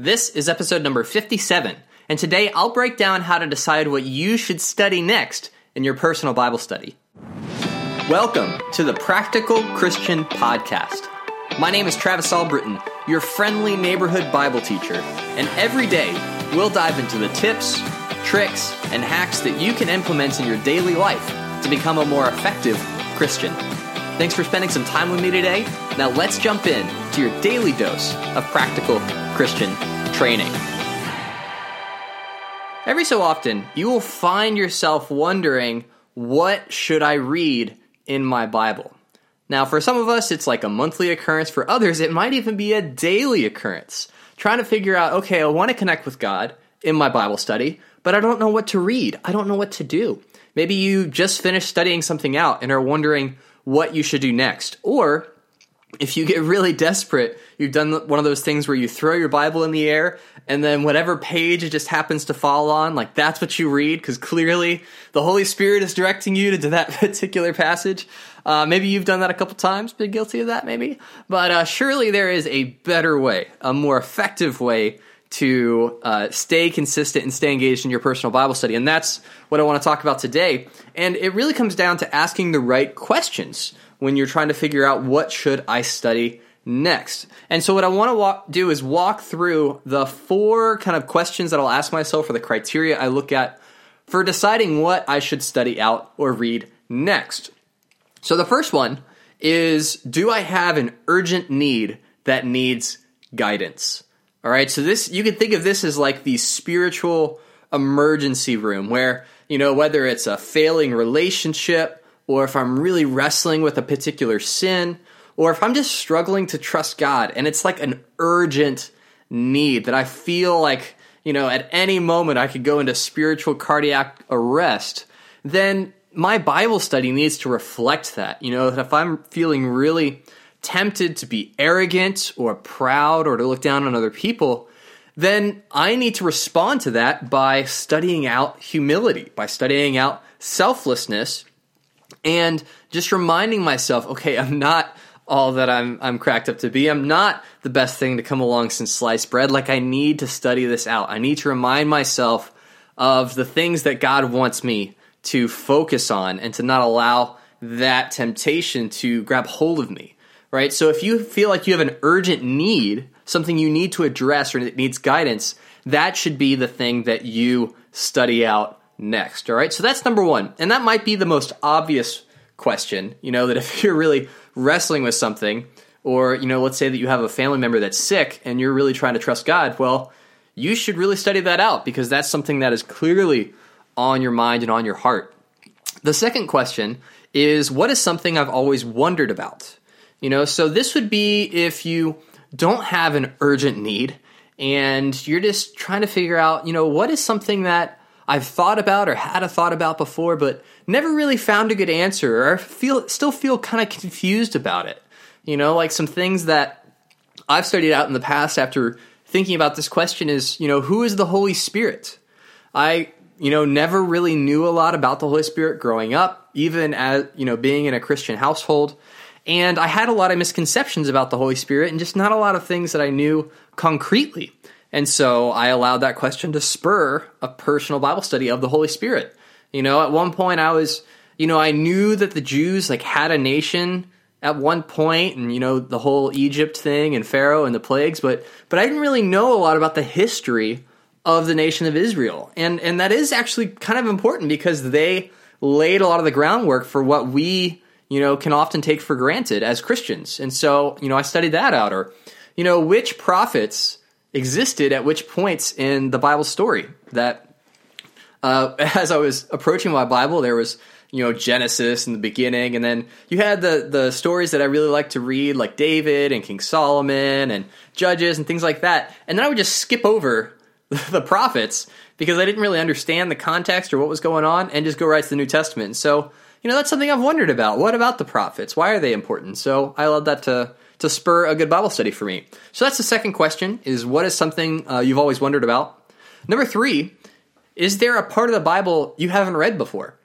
This is episode number 57, and today I'll break down how to decide what you should study next in your personal Bible study. Welcome to the Practical Christian Podcast. My name is Travis Albritton, your friendly neighborhood Bible teacher, and every day we'll dive into the tips, tricks, and hacks that you can implement in your daily life to become a more effective Christian. Thanks for spending some time with me today. Now let's jump in to your daily dose of practical Christian training. Every so often, you will find yourself wondering, what should I read in my Bible? Now, for some of us, it's like a monthly occurrence. For others, it might even be a daily occurrence. Trying to figure out, okay, I want to connect with God in my Bible study, but I don't know what to read. I don't know what to do. Maybe you just finished studying something out and are wondering what you should do next. Or if you get really desperate, you've done one of those things where you throw your Bible in the air and then whatever page it just happens to fall on, like that's what you read because clearly the Holy Spirit is directing you to that particular passage. Uh, maybe you've done that a couple times, been guilty of that maybe. But uh, surely there is a better way, a more effective way to uh, stay consistent and stay engaged in your personal Bible study. And that's what I want to talk about today. And it really comes down to asking the right questions when you're trying to figure out what should I study next. And so what I want to walk, do is walk through the four kind of questions that I'll ask myself or the criteria I look at for deciding what I should study out or read next. So the first one is do I have an urgent need that needs guidance? All right, so this you can think of this as like the spiritual emergency room where, you know, whether it's a failing relationship or if I'm really wrestling with a particular sin or if I'm just struggling to trust God and it's like an urgent need that I feel like, you know, at any moment I could go into spiritual cardiac arrest, then my Bible study needs to reflect that. You know, that if I'm feeling really tempted to be arrogant or proud or to look down on other people, then I need to respond to that by studying out humility, by studying out selflessness, and just reminding myself, okay, I'm not all that I'm I'm cracked up to be. I'm not the best thing to come along since sliced bread. Like I need to study this out. I need to remind myself of the things that God wants me to focus on and to not allow that temptation to grab hold of me right? So if you feel like you have an urgent need, something you need to address or that needs guidance, that should be the thing that you study out next, all right? So that's number one. And that might be the most obvious question, you know, that if you're really wrestling with something, or, you know, let's say that you have a family member that's sick and you're really trying to trust God, well, you should really study that out because that's something that is clearly on your mind and on your heart. The second question is what is something I've always wondered about? You know, so this would be if you don't have an urgent need and you're just trying to figure out, you know, what is something that I've thought about or had a thought about before, but never really found a good answer or feel still feel kind of confused about it. You know, like some things that I've studied out in the past after thinking about this question is, you know, who is the Holy Spirit? I, you know, never really knew a lot about the Holy Spirit growing up, even as, you know, being in a Christian household. And I had a lot of misconceptions about the Holy Spirit and just not a lot of things that I knew concretely. And so I allowed that question to spur a personal Bible study of the Holy Spirit. You know, at one point I was, you know, I knew that the Jews like had a nation at one point and you know the whole Egypt thing and Pharaoh and the plagues, but but I didn't really know a lot about the history of the nation of Israel. And and that is actually kind of important because they laid a lot of the groundwork for what we you know, can often take for granted as Christians. And so, you know, I studied that out. Or, you know, which prophets existed at which points in the Bible story that uh, as I was approaching my Bible, there was you know Genesis in the beginning, and then you had the the stories that I really like to read, like David and King Solomon and Judges and things like that. And then I would just skip over the prophets because I didn't really understand the context or what was going on, and just go right to the New Testament. So you know, that's something I've wondered about. What about the prophets? Why are they important? So I love that to to spur a good Bible study for me. So that's the second question: is what is something uh, you've always wondered about? Number three: is there a part of the Bible you haven't read before?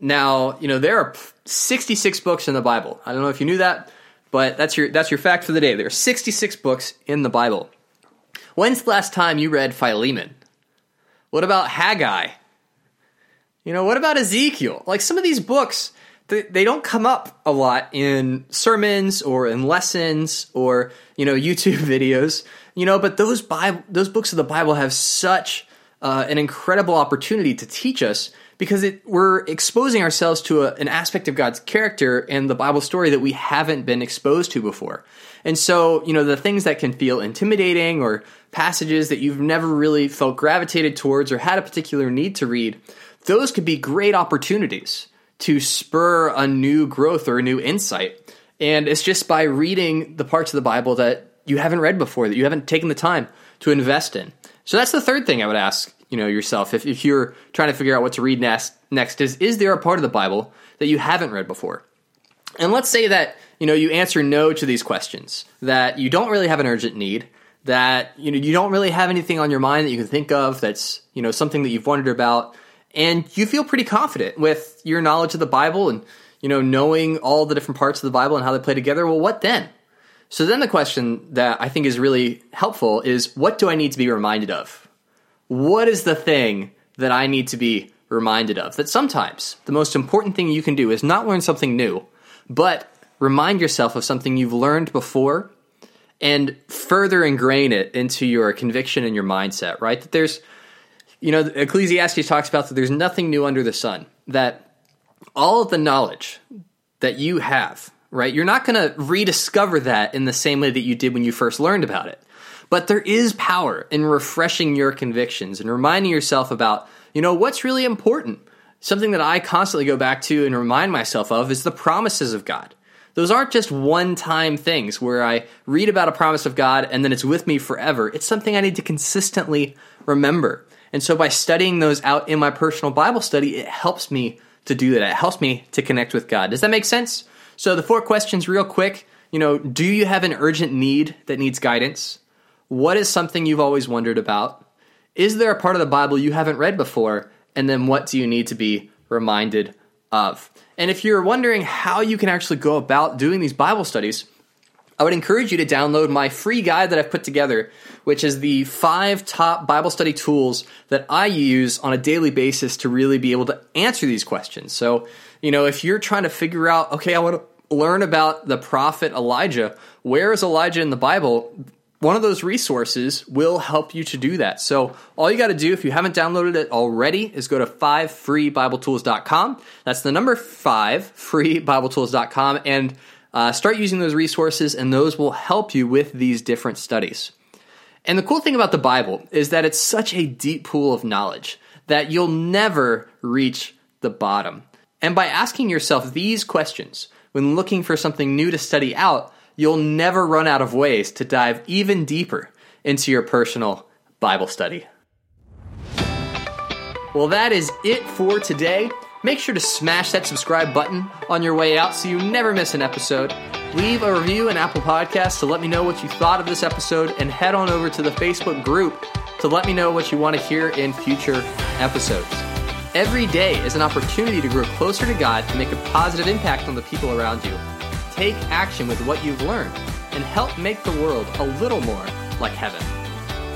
Now, you know there are 66 books in the Bible. I don't know if you knew that, but that's your that's your fact for the day. There are 66 books in the Bible. When's the last time you read Philemon? What about Haggai? You know, what about Ezekiel? Like some of these books, they, don't come up a lot in sermons or in lessons or, you know, YouTube videos, you know, but those Bible, those books of the Bible have such uh, an incredible opportunity to teach us because it, we're exposing ourselves to a, an aspect of God's character and the Bible story that we haven't been exposed to before. And so, you know, the things that can feel intimidating or passages that you've never really felt gravitated towards or had a particular need to read, those could be great opportunities to spur a new growth or a new insight. And it's just by reading the parts of the Bible that you haven't read before, that you haven't taken the time to invest in. So that's the third thing I would ask, you know, yourself if, if you're trying to figure out what to read next, next is is there a part of the Bible that you haven't read before? And let's say that, you know, you answer no to these questions, that you don't really have an urgent need, that you know you don't really have anything on your mind that you can think of that's you know something that you've wondered about and you feel pretty confident with your knowledge of the bible and you know knowing all the different parts of the bible and how they play together. Well what then? So then the question that i think is really helpful is what do i need to be reminded of? What is the thing that i need to be reminded of? That sometimes the most important thing you can do is not learn something new but remind yourself of something you've learned before and further ingrain it into your conviction and your mindset, right? That there's, you know, Ecclesiastes talks about that there's nothing new under the sun, that all of the knowledge that you have, right? You're not going to rediscover that in the same way that you did when you first learned about it. But there is power in refreshing your convictions and reminding yourself about, you know, what's really important. Something that I constantly go back to and remind myself of is the promises of God those aren't just one time things where I read about a promise of God and then it's with me forever. It's something I need to consistently remember. And so by studying those out in my personal Bible study, it helps me to do that. It helps me to connect with God. Does that make sense? So the four questions, real quick. You know, do you have an urgent need that needs guidance? What is something you've always wondered about? Is there a part of the Bible you haven't read before? And then what do you need to be reminded of? And if you're wondering how you can actually go about doing these Bible studies, I would encourage you to download my free guide that I've put together, which is the five top Bible study tools that I use on a daily basis to really be able to answer these questions. So, you know, if you're trying to figure out, okay, I want to learn about the prophet Elijah, where is Elijah in the Bible? one of those resources will help you to do that. So all you got to do if you haven't downloaded it already is go to 5freebibletools.com. That's the number 5 freebibletools.com and uh, start using those resources and those will help you with these different studies. And the cool thing about the Bible is that it's such a deep pool of knowledge that you'll never reach the bottom. And by asking yourself these questions when looking for something new to study out, you'll never run out of ways to dive even deeper into your personal Bible study. Well, that is it for today. Make sure to smash that subscribe button on your way out so you never miss an episode. Leave a review in Apple Podcasts to let me know what you thought of this episode, and head on over to the Facebook group to let me know what you want to hear in future episodes. Every day is an opportunity to grow closer to God to make a positive impact on the people around you take action with what you've learned and help make the world a little more like heaven.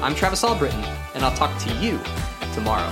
I'm Travis Albritton, and I'll talk to you tomorrow.